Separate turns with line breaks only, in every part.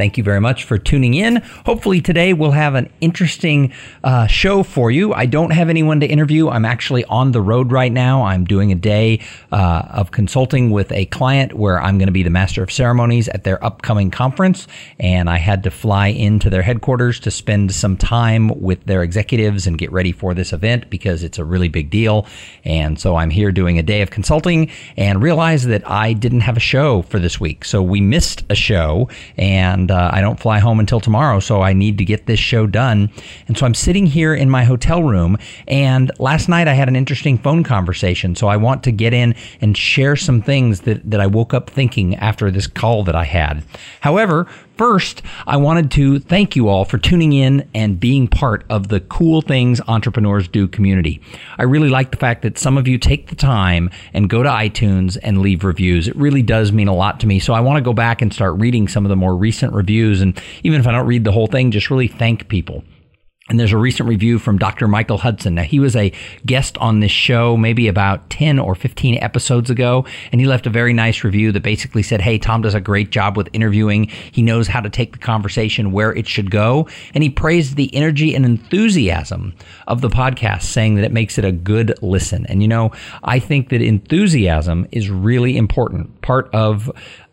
Thank you very much for tuning in. Hopefully, today we'll have an interesting uh, show for you. I don't have anyone to interview. I'm actually on the road right now. I'm doing a day uh, of consulting with a client where I'm going to be the master of ceremonies at their upcoming conference. And I had to fly into their headquarters to spend some time with their executives and get ready for this event because it's a really big deal. And so I'm here doing a day of consulting and realized that I didn't have a show for this week. So we missed a show and uh, I don't fly home until tomorrow, so I need to get this show done. And so I'm sitting here in my hotel room, and last night I had an interesting phone conversation. So I want to get in and share some things that, that I woke up thinking after this call that I had. However, First, I wanted to thank you all for tuning in and being part of the Cool Things Entrepreneurs Do community. I really like the fact that some of you take the time and go to iTunes and leave reviews. It really does mean a lot to me. So I want to go back and start reading some of the more recent reviews. And even if I don't read the whole thing, just really thank people. And there's a recent review from Dr. Michael Hudson. Now, he was a guest on this show maybe about 10 or 15 episodes ago, and he left a very nice review that basically said, Hey, Tom does a great job with interviewing. He knows how to take the conversation where it should go. And he praised the energy and enthusiasm of the podcast, saying that it makes it a good listen. And you know, I think that enthusiasm is really important. Part of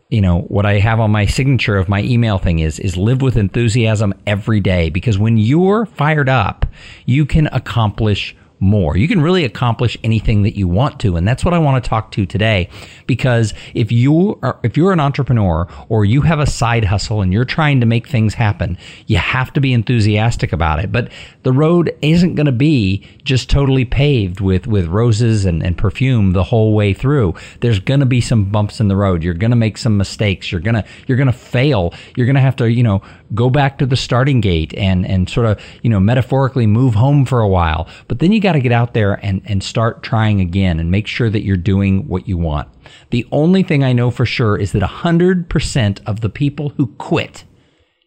you know what I have on my signature of my email thing is is live with enthusiasm every day because when you're fired up, you can accomplish more. You can really accomplish anything that you want to. And that's what I want to talk to today. Because if you are, if you're an entrepreneur or you have a side hustle and you're trying to make things happen, you have to be enthusiastic about it. But the road isn't going to be just totally paved with, with roses and, and perfume the whole way through. There's going to be some bumps in the road. You're going to make some mistakes. You're going to, you're going to fail. You're going to have to, you know, go back to the starting gate and, and sort of, you know, metaphorically move home for a while. But then you got to get out there and, and start trying again and make sure that you're doing what you want. The only thing I know for sure is that 100% of the people who quit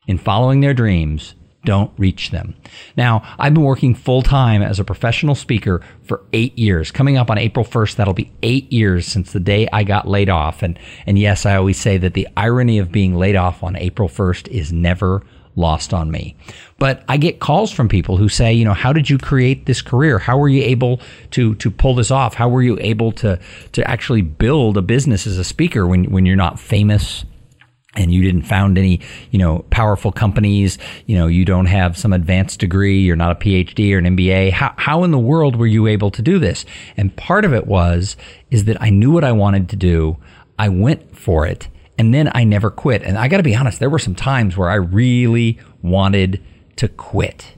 in following their dreams don't reach them. Now, I've been working full time as a professional speaker for eight years. Coming up on April 1st, that'll be eight years since the day I got laid off. And, and yes, I always say that the irony of being laid off on April 1st is never lost on me. But I get calls from people who say, you know, how did you create this career? How were you able to to pull this off? How were you able to to actually build a business as a speaker when when you're not famous? and you didn't found any, you know, powerful companies, you know, you don't have some advanced degree, you're not a PhD or an MBA. How, how in the world were you able to do this? And part of it was, is that I knew what I wanted to do. I went for it and then I never quit. And I got to be honest, there were some times where I really wanted to quit.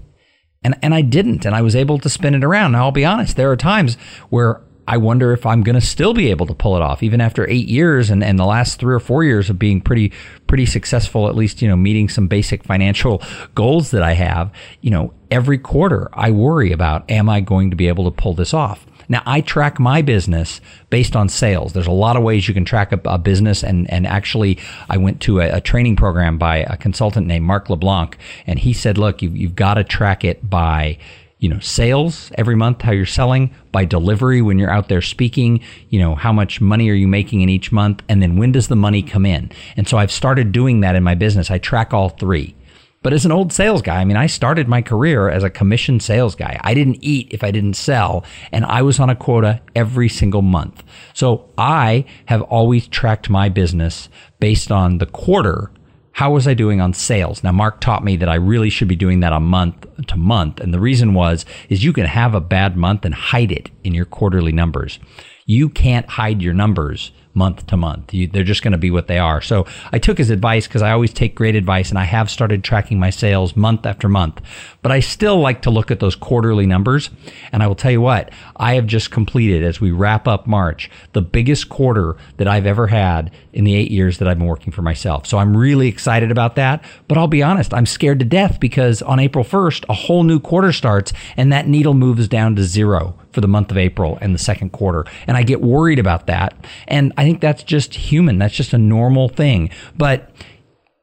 And, and I didn't. And I was able to spin it around. Now, I'll be honest, there are times where I wonder if I'm going to still be able to pull it off, even after eight years and, and the last three or four years of being pretty, pretty successful, at least, you know, meeting some basic financial goals that I have. You know, every quarter I worry about, am I going to be able to pull this off? Now, I track my business based on sales. There's a lot of ways you can track a, a business. And, and actually, I went to a, a, training program by a consultant named Mark LeBlanc, and he said, look, you, you've got to track it by you know sales every month how you're selling by delivery when you're out there speaking you know how much money are you making in each month and then when does the money come in and so i've started doing that in my business i track all three but as an old sales guy, I mean, I started my career as a commission sales guy. I didn't eat if I didn't sell, and I was on a quota every single month. So I have always tracked my business based on the quarter how was I doing on sales? Now, Mark taught me that I really should be doing that a month to month. And the reason was, is you can have a bad month and hide it in your quarterly numbers. You can't hide your numbers month to month. You, they're just going to be what they are. So I took his advice because I always take great advice and I have started tracking my sales month after month. But I still like to look at those quarterly numbers. And I will tell you what, I have just completed as we wrap up March, the biggest quarter that I've ever had in the eight years that I've been working for myself. So I'm really excited about that. But I'll be honest, I'm scared to death because on April 1st, a whole new quarter starts and that needle moves down to zero for the month of April and the second quarter. And I get worried about that. And I think that's just human. That's just a normal thing. But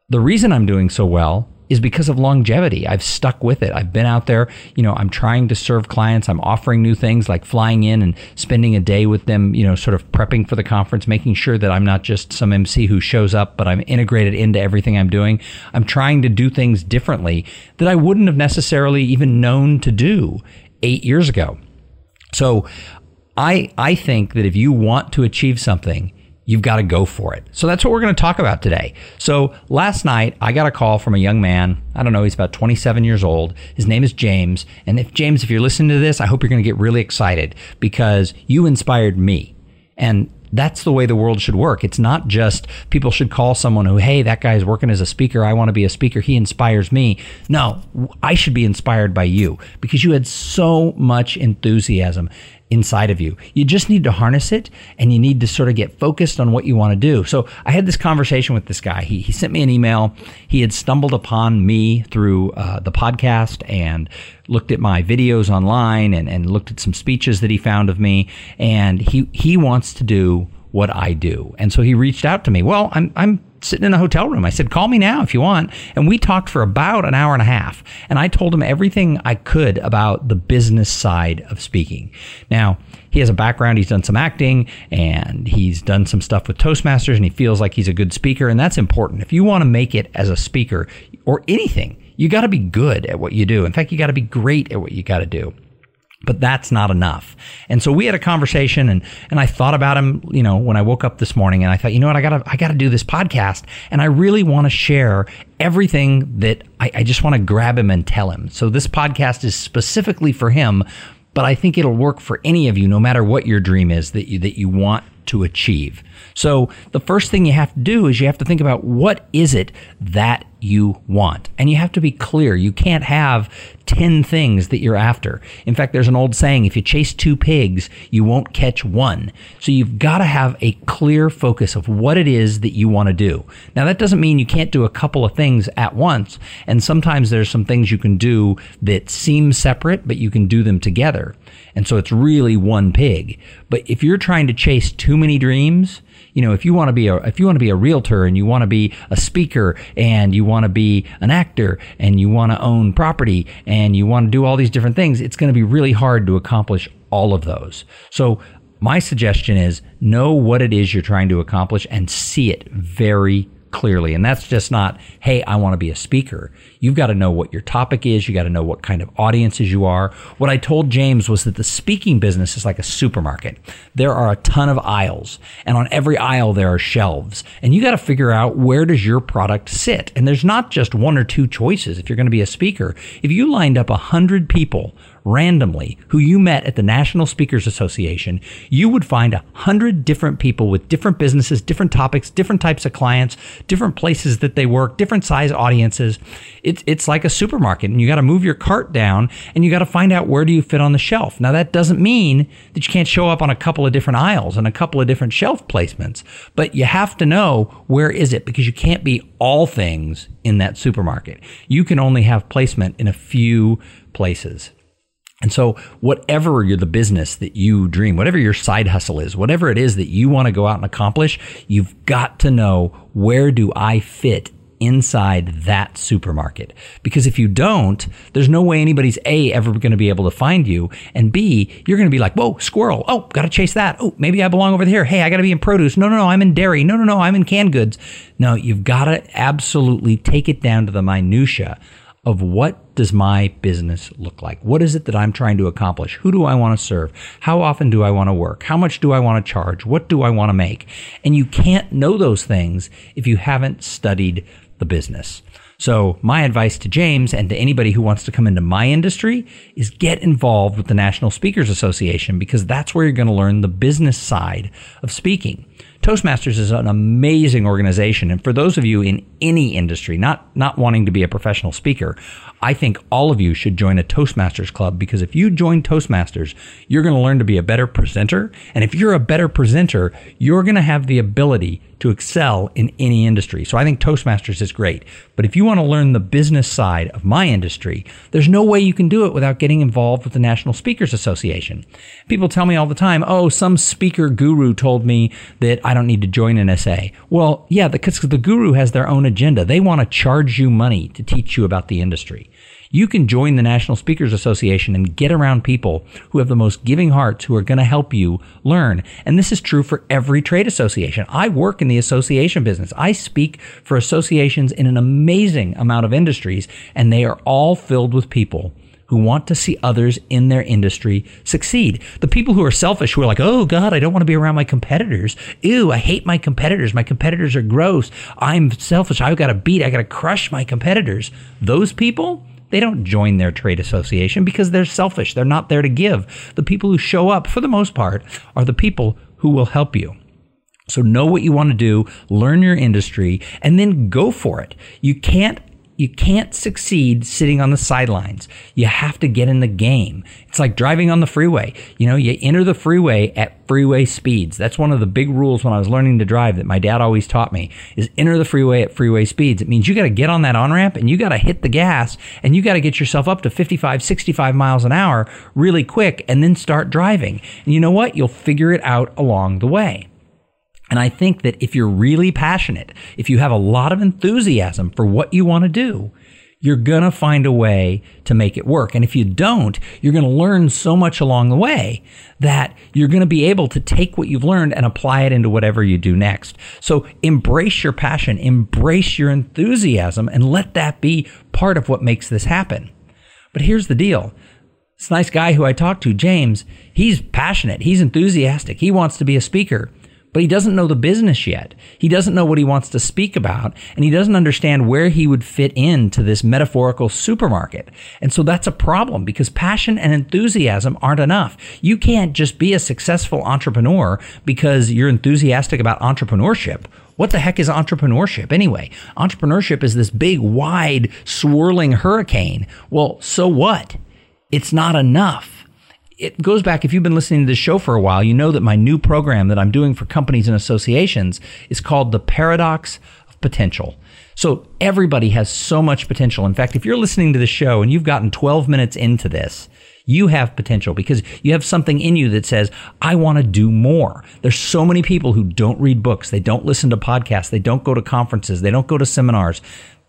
the reason I'm doing so well is because of longevity. I've stuck with it. I've been out there, you know, I'm trying to serve clients. I'm offering new things like flying in and spending a day with them, you know, sort of prepping for the conference, making sure that I'm not just some MC who shows up, but I'm integrated into everything I'm doing. I'm trying to do things differently that I wouldn't have necessarily even known to do eight years ago. So I, I think that if you want to achieve something, you've got to go for it. So that's what we're going to talk about today. So last night, I got a call from a young man. I don't know, he's about 27 years old. His name is James. And if James, if you're listening to this, I hope you're going to get really excited because you inspired me. And that's the way the world should work. It's not just people should call someone who, hey, that guy's working as a speaker. I want to be a speaker. He inspires me. No, I should be inspired by you because you had so much enthusiasm inside of you. You just need to harness it and you need to sort of get focused on what you want to do. So I had this conversation with this guy. He, he sent me an email. He had stumbled upon me through uh, the podcast and looked at my videos online and, and looked at some speeches that he found of me. And he, he wants to do what I do. And so he reached out to me. Well, I'm, I'm sitting in a hotel room. I said, call me now if you want. And we talked for about an hour and a half. And I told him everything I could about the business side of speaking. Now, he has a background. He's done some acting and he's done some stuff with Toastmasters and he feels like he's a good speaker. And that's important. If you want to make it as a speaker or anything, you got to be good at what you do. In fact, you got to be great at what you got to do but that's not enough. And so we had a conversation and, and I thought about him, you know, when I woke up this morning and I thought, you know what, I gotta, I gotta do this podcast and I really want to share everything that I, I just want to grab him and tell him. So this podcast is specifically for him, but I think it'll work for any of you, no matter what your dream is that you, that you want to achieve. So the first thing you have to do is you have to think about what is it that you want. And you have to be clear. You can't have 10 things that you're after. In fact, there's an old saying, if you chase two pigs, you won't catch one. So you've got to have a clear focus of what it is that you want to do. Now that doesn't mean you can't do a couple of things at once. And sometimes there's some things you can do that seem separate, but you can do them together. And so it's really one pig. But if you're trying to chase too many dreams, you know, if you want to be a if you want to be a realtor and you want to be a speaker and you want to be an actor and you want to own property and you want to do all these different things, it's going to be really hard to accomplish all of those. So my suggestion is know what it is you're trying to accomplish and see it very clearly. And that's just not, hey, I want to be a speaker. You've got to know what your topic is. You got to know what kind of audiences you are. What I told James was that the speaking business is like a supermarket. There are a ton of aisles and on every aisle there are shelves and you got to figure out where does your product sit. And there's not just one or two choices if you're going to be a speaker. If you lined up a hundred people randomly who you met at the National Speakers Association, you would find a hundred different people with different businesses, different topics, different types of clients, different places that they work, different size audiences. It's, it's like a supermarket and you got to move your cart down and you got to find out where do you fit on the shelf. Now that doesn't mean that you can't show up on a couple of different aisles and a couple of different shelf placements, but you have to know where is it because you can't be all things in that supermarket. You can only have placement in a few places. And so, whatever the business that you dream, whatever your side hustle is, whatever it is that you want to go out and accomplish, you've got to know where do I fit inside that supermarket. Because if you don't, there's no way anybody's A, ever going to be able to find you. And B, you're going to be like, whoa, squirrel. Oh, got to chase that. Oh, maybe I belong over here. Hey, I got to be in produce. No, no, no, I'm in dairy. No, no, no, I'm in canned goods. No, you've got to absolutely take it down to the minutia of what does my business look like? What is it that I'm trying to accomplish? Who do I want to serve? How often do I want to work? How much do I want to charge? What do I want to make? And you can't know those things if you haven't studied the business. So, my advice to James and to anybody who wants to come into my industry is get involved with the National Speakers Association because that's where you're going to learn the business side of speaking. Toastmasters is an amazing organization. And for those of you in any industry, not, not wanting to be a professional speaker, I think all of you should join a Toastmasters club because if you join Toastmasters, you're going to learn to be a better presenter. And if you're a better presenter, you're going to have the ability to excel in any industry. So I think Toastmasters is great. But if you want to learn the business side of my industry, there's no way you can do it without getting involved with the National Speakers Association. People tell me all the time, oh, some speaker guru told me that I don't need to join an NSA. Well, yeah, because the guru has their own agenda. They want to charge you money to teach you about the industry. You can join the National Speakers Association and get around people who have the most giving hearts who are going to help you learn. And this is true for every trade association. I work in the association business. I speak for associations in an amazing amount of industries, and they are all filled with people who want to see others in their industry succeed. The people who are selfish, who are like, oh God, I don't want to be around my competitors. Ew, I hate my competitors. My competitors are gross. I'm selfish. I've got to beat, I got to crush my competitors. Those people, they don't join their trade association because they're selfish. They're not there to give. The people who show up, for the most part, are the people who will help you. So know what you want to do, learn your industry, and then go for it. You can't you can't succeed sitting on the sidelines. You have to get in the game. It's like driving on the freeway. You know, you enter the freeway at freeway speeds. That's one of the big rules when I was learning to drive that my dad always taught me is enter the freeway at freeway speeds. It means you got to get on that on ramp and you got to hit the gas and you got to get yourself up to 55, 65 miles an hour really quick and then start driving. And you know what? You'll figure it out along the way. And I think that if you're really passionate, if you have a lot of enthusiasm for what you want to do, you're going to find a way to make it work. And if you don't, you're going to learn so much along the way that you're going to be able to take what you've learned and apply it into whatever you do next. So embrace your passion, embrace your enthusiasm, and let that be part of what makes this happen. But here's the deal. This nice guy who I talked to, James, he's passionate. He's enthusiastic. He wants to be a speaker but he doesn't know the business yet. He doesn't know what he wants to speak about, and he doesn't understand where he would fit into this metaphorical supermarket. And so that's a problem because passion and enthusiasm aren't enough. You can't just be a successful entrepreneur because you're enthusiastic about entrepreneurship. What the heck is entrepreneurship anyway? Entrepreneurship is this big, wide, swirling hurricane. Well, so what? It's not enough it goes back, if you've been listening to this show for a while, you know that my new program that I'm doing for companies and associations is called The Paradox of Potential. So everybody has so much potential. In fact, if you're listening to the show and you've gotten 12 minutes into this, you have potential because you have something in you that says, I want to do more. There's so many people who don't read books. They don't listen to podcasts. They don't go to conferences. They don't go to seminars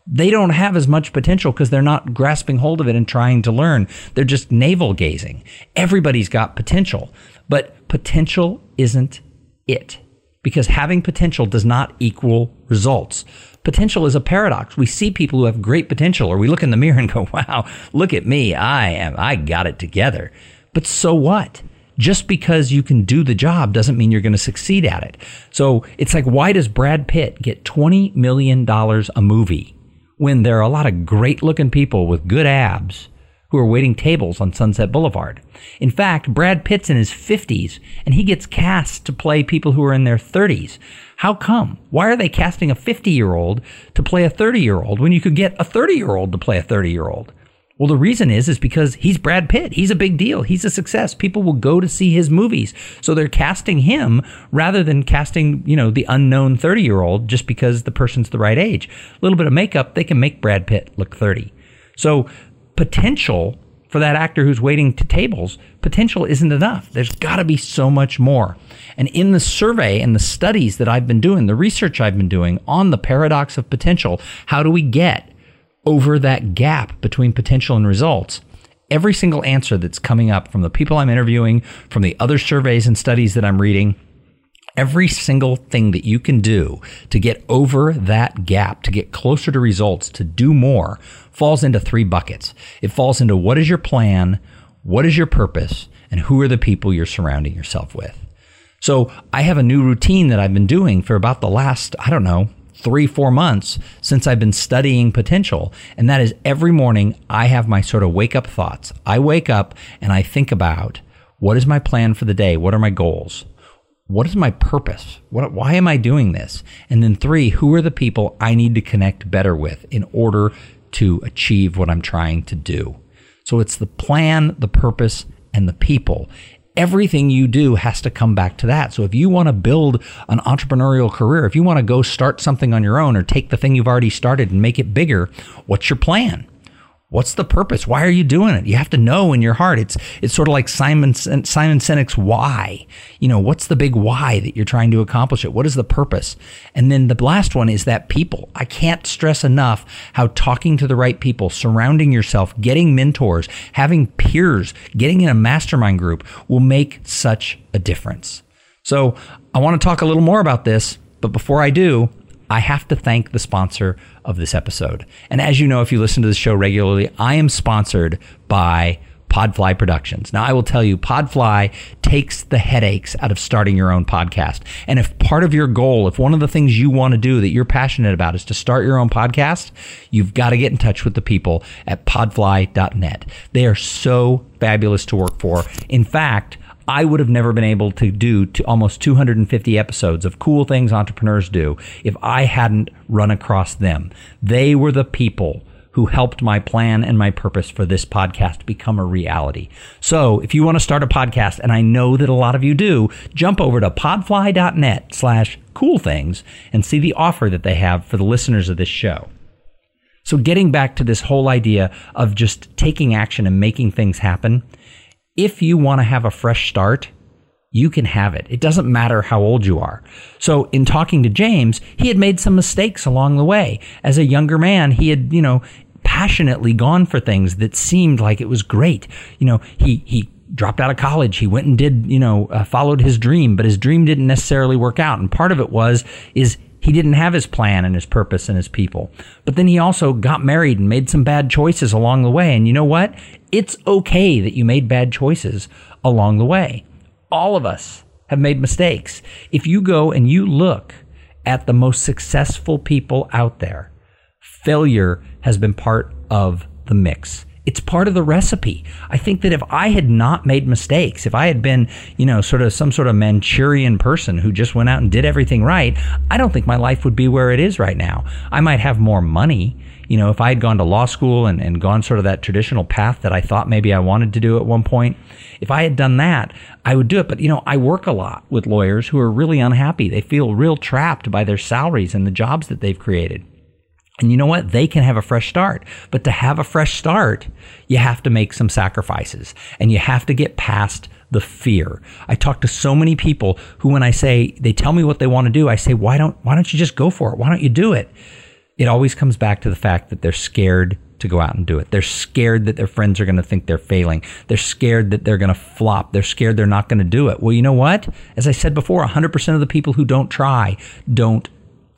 they don't have as much potential because they're not grasping hold of it and trying to learn. They're just navel gazing. Everybody's got potential, but potential isn't it because having potential does not equal results. Potential is a paradox. We see people who have great potential or we look in the mirror and go, wow, look at me. I am, I got it together. But so what? Just because you can do the job doesn't mean you're going to succeed at it. So it's like, why does Brad Pitt get $20 million a movie? When there are a lot of great looking people with good abs who are waiting tables on Sunset Boulevard. In fact, Brad Pitt's in his 50s and he gets cast to play people who are in their 30s. How come? Why are they casting a 50 year old to play a 30 year old when you could get a 30 year old to play a 30 year old? Well, the reason is is because he's Brad Pitt. He's a big deal. He's a success. People will go to see his movies. So they're casting him rather than casting, you know, the unknown 30-year-old just because the person's the right age. A little bit of makeup, they can make Brad Pitt look 30. So potential for that actor who's waiting to tables, potential isn't enough. There's got to be so much more. And in the survey and the studies that I've been doing, the research I've been doing on the paradox of potential, how do we get over that gap between potential and results, every single answer that's coming up from the people I'm interviewing, from the other surveys and studies that I'm reading, every single thing that you can do to get over that gap, to get closer to results, to do more, falls into three buckets. It falls into what is your plan, what is your purpose, and who are the people you're surrounding yourself with. So I have a new routine that I've been doing for about the last, I don't know, three, four months since I've been studying potential. And that is every morning I have my sort of wake up thoughts. I wake up and I think about what is my plan for the day? What are my goals? What is my purpose? What, why am I doing this? And then three, who are the people I need to connect better with in order to achieve what I'm trying to do? So it's the plan, the purpose, and the people everything you do has to come back to that. So if you want to build an entrepreneurial career, if you want to go start something on your own or take the thing you've already started and make it bigger, what's your plan? What's the purpose? Why are you doing it? You have to know in your heart. It's it's sort of like Simon Simon Sinek's why. You know, what's the big why that you're trying to accomplish it? What is the purpose? And then the last one is that people. I can't stress enough how talking to the right people, surrounding yourself, getting mentors, having peers, getting in a mastermind group will make such a difference. So, I want to talk a little more about this, but before I do, I have to thank the sponsor of this episode. And as you know, if you listen to the show regularly, I am sponsored by Podfly Productions. Now, I will tell you, Podfly takes the headaches out of starting your own podcast. And if part of your goal, if one of the things you want to do that you're passionate about is to start your own podcast, you've got to get in touch with the people at podfly.net. They are so fabulous to work for. In fact, I would have never been able to do to almost 250 episodes of cool things entrepreneurs do if I hadn't run across them. They were the people who helped my plan and my purpose for this podcast become a reality. So if you want to start a podcast, and I know that a lot of you do, jump over to podfly.net slash cool things and see the offer that they have for the listeners of this show. So getting back to this whole idea of just taking action and making things happen, if you want to have a fresh start, you can have it. It doesn't matter how old you are. So in talking to James, he had made some mistakes along the way. As a younger man, he had, you know, passionately gone for things that seemed like it was great. You know, he, he dropped out of college. He went and did, you know, uh, followed his dream, but his dream didn't necessarily work out. And part of it was, is he didn't have his plan and his purpose and his people. But then he also got married and made some bad choices along the way. And you know what? It's okay that you made bad choices along the way. All of us have made mistakes. If you go and you look at the most successful people out there, failure has been part of the mix. It's part of the recipe. I think that if I had not made mistakes, if I had been, you know, sort of some sort of Manchurian person who just went out and did everything right, I don't think my life would be where it is right now. I might have more money. You know, if I had gone to law school and, and gone sort of that traditional path that I thought maybe I wanted to do at one point, if I had done that, I would do it. But, you know, I work a lot with lawyers who are really unhappy. They feel real trapped by their salaries and the jobs that they've created. And you know what? They can have a fresh start. But to have a fresh start, you have to make some sacrifices and you have to get past the fear. I talk to so many people who, when I say, they tell me what they want to do, I say, why don't, why don't you just go for it? Why don't you do it? It always comes back to the fact that they're scared to go out and do it. They're scared that their friends are going to think they're failing. They're scared that they're going to flop. They're scared they're not going to do it. Well, you know what? As I said before, 100% of the people who don't try don't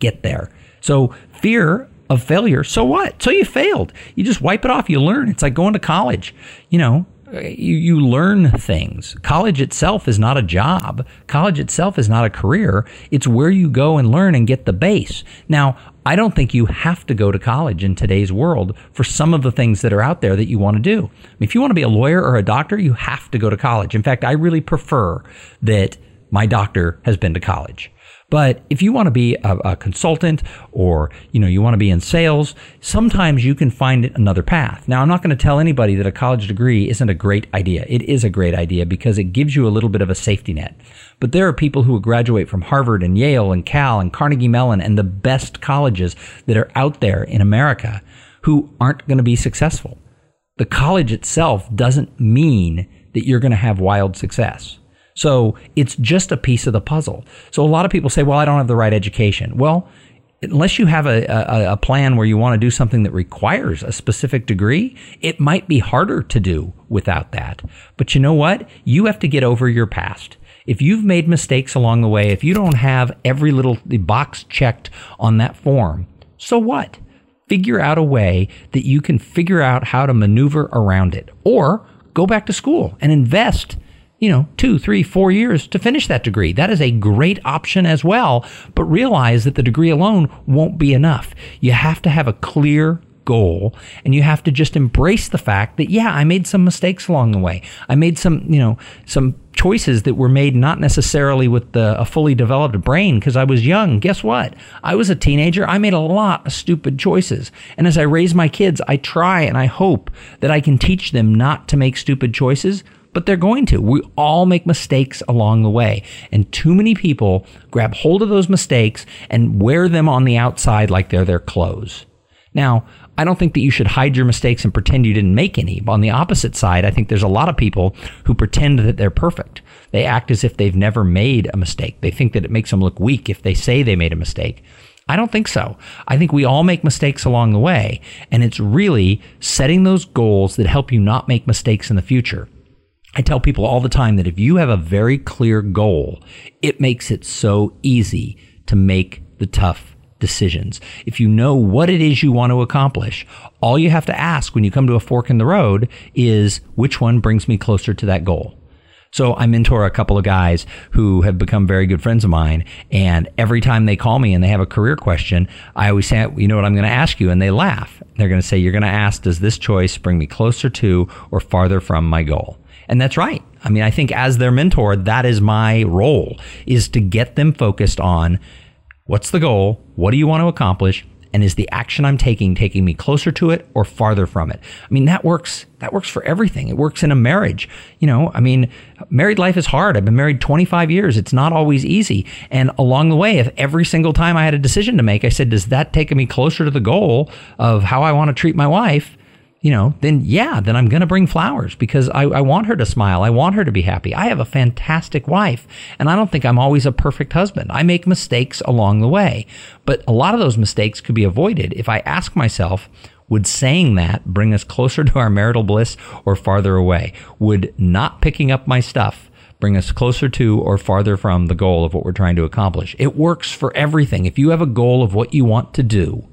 get there. So fear of failure, so what? So you failed. You just wipe it off. You learn. It's like going to college. You know, you, you learn things. College itself is not a job. College itself is not a career. It's where you go and learn and get the base. Now, I don't think you have to go to college in today's world for some of the things that are out there that you want to do. if you want to be a lawyer or a doctor, you have to go to college. In fact, I really prefer that my doctor has been to college. But if you want to be a, a, consultant or, you know, you want to be in sales, sometimes you can find another path. Now, I'm not going to tell anybody that a college degree isn't a great idea. It is a great idea because it gives you a little bit of a safety net. But there are people who graduate from Harvard and Yale and Cal and Carnegie Mellon and the best colleges that are out there in America who aren't going to be successful. The college itself doesn't mean that you're going to have wild success. So it's just a piece of the puzzle. So a lot of people say, well, I don't have the right education. Well, unless you have a, a, a, plan where you want to do something that requires a specific degree, it might be harder to do without that. But you know what? You have to get over your past. If you've made mistakes along the way, if you don't have every little box checked on that form, so what? Figure out a way that you can figure out how to maneuver around it or go back to school and invest you know, two, three, four years to finish that degree. That is a great option as well. But realize that the degree alone won't be enough. You have to have a clear goal and you have to just embrace the fact that yeah i made some mistakes along the way i made some you know some choices that were made not necessarily with the, a fully developed brain because i was young guess what i was a teenager i made a lot of stupid choices and as i raise my kids i try and i hope that i can teach them not to make stupid choices but they're going to. We all make mistakes along the way. And too many people grab hold of those mistakes and wear them on the outside like they're their clothes. Now, I don't think that you should hide your mistakes and pretend you didn't make any. On the opposite side, I think there's a lot of people who pretend that they're perfect. They act as if they've never made a mistake. They think that it makes them look weak if they say they made a mistake. I don't think so. I think we all make mistakes along the way, and it's really setting those goals that help you not make mistakes in the future. I tell people all the time that if you have a very clear goal, it makes it so easy to make the tough decisions. If you know what it is you want to accomplish, all you have to ask when you come to a fork in the road is which one brings me closer to that goal. So I mentor a couple of guys who have become very good friends of mine. And every time they call me and they have a career question, I always say, you know what I'm going to ask you? And they laugh. They're going to say, you're going to ask, does this choice bring me closer to or farther from my goal? And that's right. I mean, I think as their mentor, that is my role is to get them focused on what's the goal? What do you want to accomplish? And is the action I'm taking taking me closer to it or farther from it? I mean, that works. That works for everything. It works in a marriage. You know, I mean, married life is hard. I've been married 25 years. It's not always easy. And along the way, if every single time I had a decision to make, I said, does that take me closer to the goal of how I want to treat my wife? You know, then yeah, then I'm going to bring flowers because I, I want her to smile. I want her to be happy. I have a fantastic wife and I don't think I'm always a perfect husband. I make mistakes along the way, but a lot of those mistakes could be avoided if I ask myself, would saying that bring us closer to our marital bliss or farther away? Would not picking up my stuff bring us closer to or farther from the goal of what we're trying to accomplish? It works for everything. If you have a goal of what you want to do,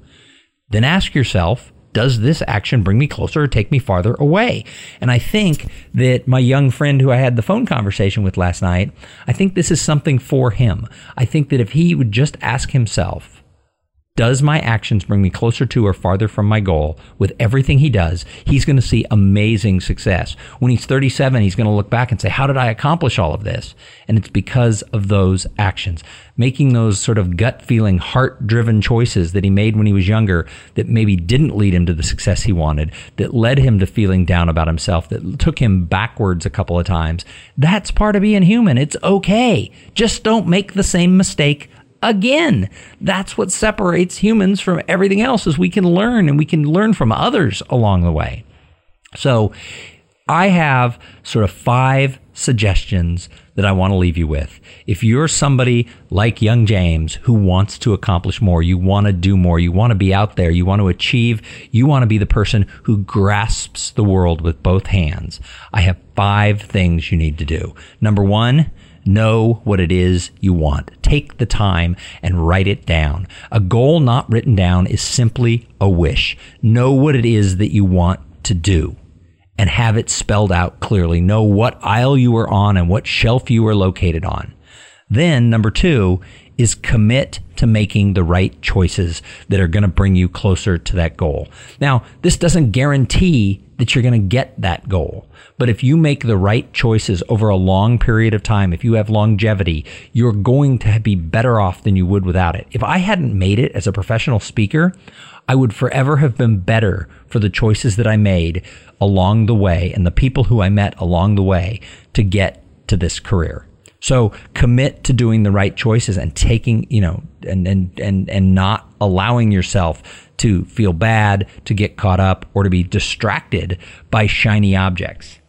then ask yourself, does this action bring me closer or take me farther away? And I think that my young friend who I had the phone conversation with last night, I think this is something for him. I think that if he would just ask himself, does my actions bring me closer to or farther from my goal with everything he does? He's going to see amazing success. When he's 37, he's going to look back and say, How did I accomplish all of this? And it's because of those actions, making those sort of gut feeling, heart driven choices that he made when he was younger that maybe didn't lead him to the success he wanted, that led him to feeling down about himself, that took him backwards a couple of times. That's part of being human. It's okay. Just don't make the same mistake again. That's what separates humans from everything else is we can learn and we can learn from others along the way. So I have sort of five suggestions that I want to leave you with. If you're somebody like young James who wants to accomplish more, you want to do more, you want to be out there, you want to achieve, you want to be the person who grasps the world with both hands. I have five things you need to do. Number one, Know what it is you want. Take the time and write it down. A goal not written down is simply a wish. Know what it is that you want to do and have it spelled out clearly. Know what aisle you are on and what shelf you are located on. Then, number two is commit to making the right choices that are going to bring you closer to that goal. Now, this doesn't guarantee that you're going to get that goal. But if you make the right choices over a long period of time, if you have longevity, you're going to be better off than you would without it. If I hadn't made it as a professional speaker, I would forever have been better for the choices that I made along the way and the people who I met along the way to get to this career. So commit to doing the right choices and taking, you know, and, and, and, and not allowing yourself to feel bad, to get caught up, or to be distracted by shiny objects.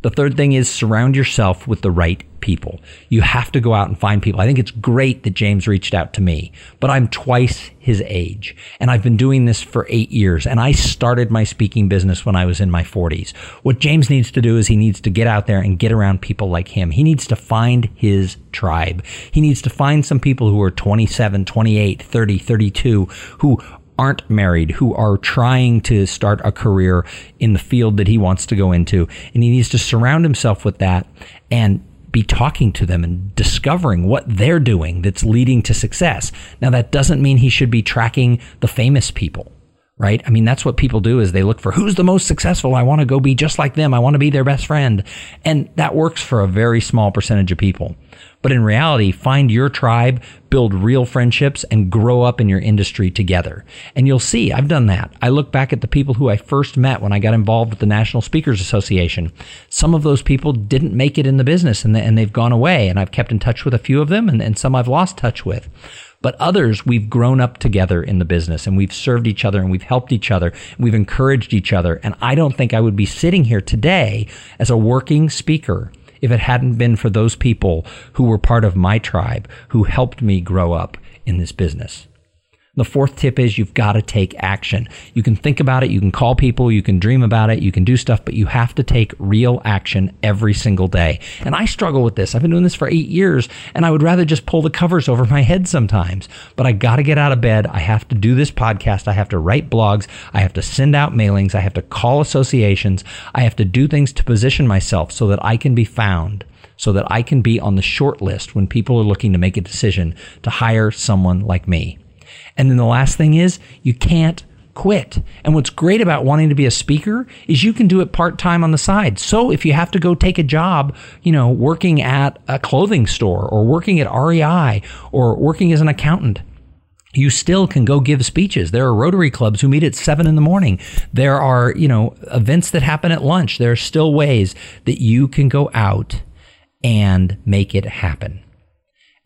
The third thing is surround yourself with the right people. You have to go out and find people. I think it's great that James reached out to me, but I'm twice his age and I've been doing this for eight years and I started my speaking business when I was in my forties. What James needs to do is he needs to get out there and get around people like him. He needs to find his tribe. He needs to find some people who are 27, 28, 30, 32 who aren't married, who are trying to start a career in the field that he wants to go into. And he needs to surround himself with that and be talking to them and discovering what they're doing that's leading to success. Now, that doesn't mean he should be tracking the famous people right? I mean, that's what people do is they look for who's the most successful. I want to go be just like them. I want to be their best friend. And that works for a very small percentage of people. But in reality, find your tribe, build real friendships, and grow up in your industry together. And you'll see, I've done that. I look back at the people who I first met when I got involved with the National Speakers Association. Some of those people didn't make it in the business and, they've gone away. And I've kept in touch with a few of them and, and some I've lost touch with. But others, we've grown up together in the business and we've served each other and we've helped each other. We've encouraged each other. And I don't think I would be sitting here today as a working speaker if it hadn't been for those people who were part of my tribe who helped me grow up in this business. The fourth tip is you've got to take action. You can think about it, you can call people, you can dream about it, you can do stuff, but you have to take real action every single day. And I struggle with this. I've been doing this for eight years and I would rather just pull the covers over my head sometimes. But I got to get out of bed. I have to do this podcast. I have to write blogs. I have to send out mailings. I have to call associations. I have to do things to position myself so that I can be found so that I can be on the short list when people are looking to make a decision to hire someone like me. And then the last thing is you can't quit. And what's great about wanting to be a speaker is you can do it part time on the side. So if you have to go take a job, you know, working at a clothing store or working at REI or working as an accountant, you still can go give speeches. There are Rotary clubs who meet at seven in the morning. There are, you know, events that happen at lunch. There are still ways that you can go out and make it happen.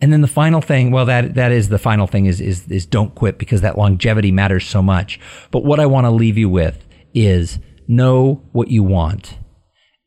And then the final thing, well, that that is the final thing is is is don't quit because that longevity matters so much. But what I want to leave you with is know what you want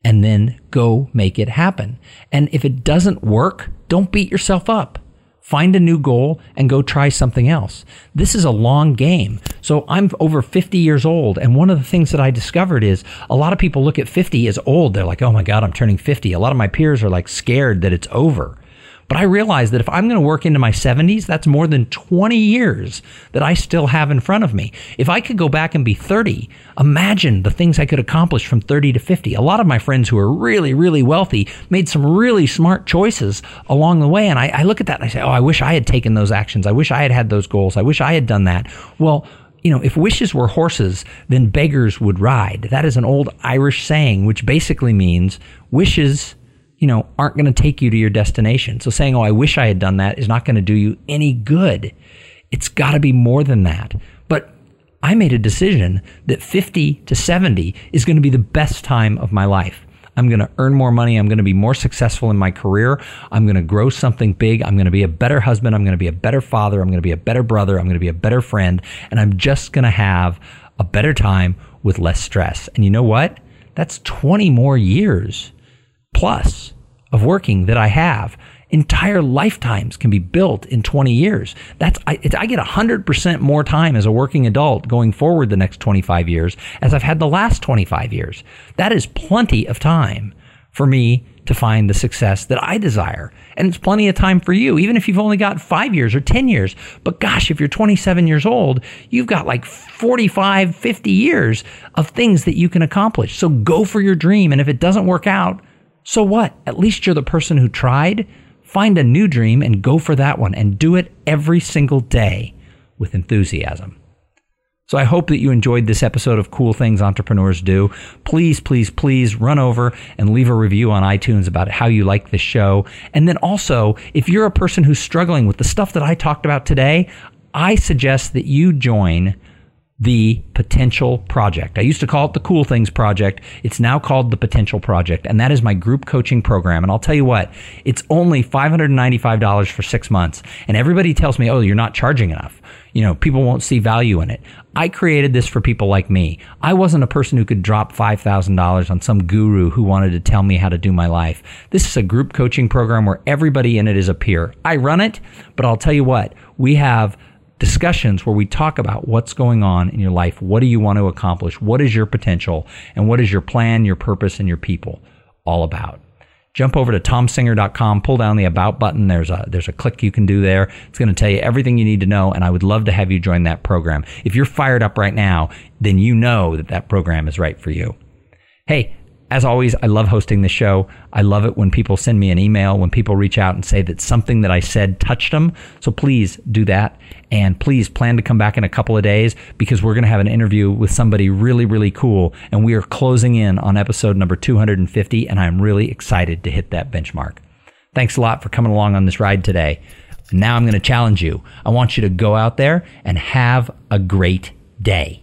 and then go make it happen. And if it doesn't work, don't beat yourself up. Find a new goal and go try something else. This is a long game. So I'm over 50 years old. And one of the things that I discovered is a lot of people look at 50 as old. They're like, oh my God, I'm turning 50. A lot of my peers are like scared that it's over. But I realize that if I'm going to work into my 70s, that's more than 20 years that I still have in front of me. If I could go back and be 30, imagine the things I could accomplish from 30 to 50. A lot of my friends who are really, really wealthy made some really smart choices along the way. And I, I look at that and I say, oh, I wish I had taken those actions. I wish I had had those goals. I wish I had done that. Well, you know, if wishes were horses, then beggars would ride. That is an old Irish saying, which basically means wishes you know, aren't going to take you to your destination. So saying, oh, I wish I had done that is not going to do you any good. It's got to be more than that. But I made a decision that 50 to 70 is going to be the best time of my life. I'm going to earn more money. I'm going to be more successful in my career. I'm going to grow something big. I'm going to be a better husband. I'm going to be a better father. I'm going to be a better brother. I'm going to be a better friend. And I'm just going to have a better time with less stress. And you know what? That's 20 more years plus of working that I have. Entire lifetimes can be built in 20 years. That's I, I get 100% more time as a working adult going forward the next 25 years as I've had the last 25 years. That is plenty of time for me to find the success that I desire. And it's plenty of time for you, even if you've only got five years or 10 years. But gosh, if you're 27 years old, you've got like 45, 50 years of things that you can accomplish. So go for your dream. And if it doesn't work out, so what? At least you're the person who tried. Find a new dream and go for that one and do it every single day with enthusiasm. So I hope that you enjoyed this episode of Cool Things Entrepreneurs Do. Please, please, please run over and leave a review on iTunes about how you like the show. And then also, if you're a person who's struggling with the stuff that I talked about today, I suggest that you join the Potential Project. I used to call it the Cool Things Project. It's now called the Potential Project, and that is my group coaching program. And I'll tell you what, it's only $595 for six months. And everybody tells me, oh, you're not charging enough. You know, people won't see value in it. I created this for people like me. I wasn't a person who could drop $5,000 on some guru who wanted to tell me how to do my life. This is a group coaching program where everybody in it is a peer. I run it, but I'll tell you what, we have discussions where we talk about what's going on in your life. What do you want to accomplish? What is your potential? And what is your plan, your purpose, and your people all about? jump over to tomsinger.com, pull down the about button. There's a there's a click you can do there. It's going to tell you everything you need to know and I would love to have you join that program. If you're fired up right now, then you know that that program is right for you. Hey, as always, I love hosting the show. I love it when people send me an email, when people reach out and say that something that I said touched them. So please do that. And please plan to come back in a couple of days because we're going to have an interview with somebody really, really cool. And we are closing in on episode number 250. And I'm really excited to hit that benchmark. Thanks a lot for coming along on this ride today. Now I'm going to challenge you. I want you to go out there and have a great day.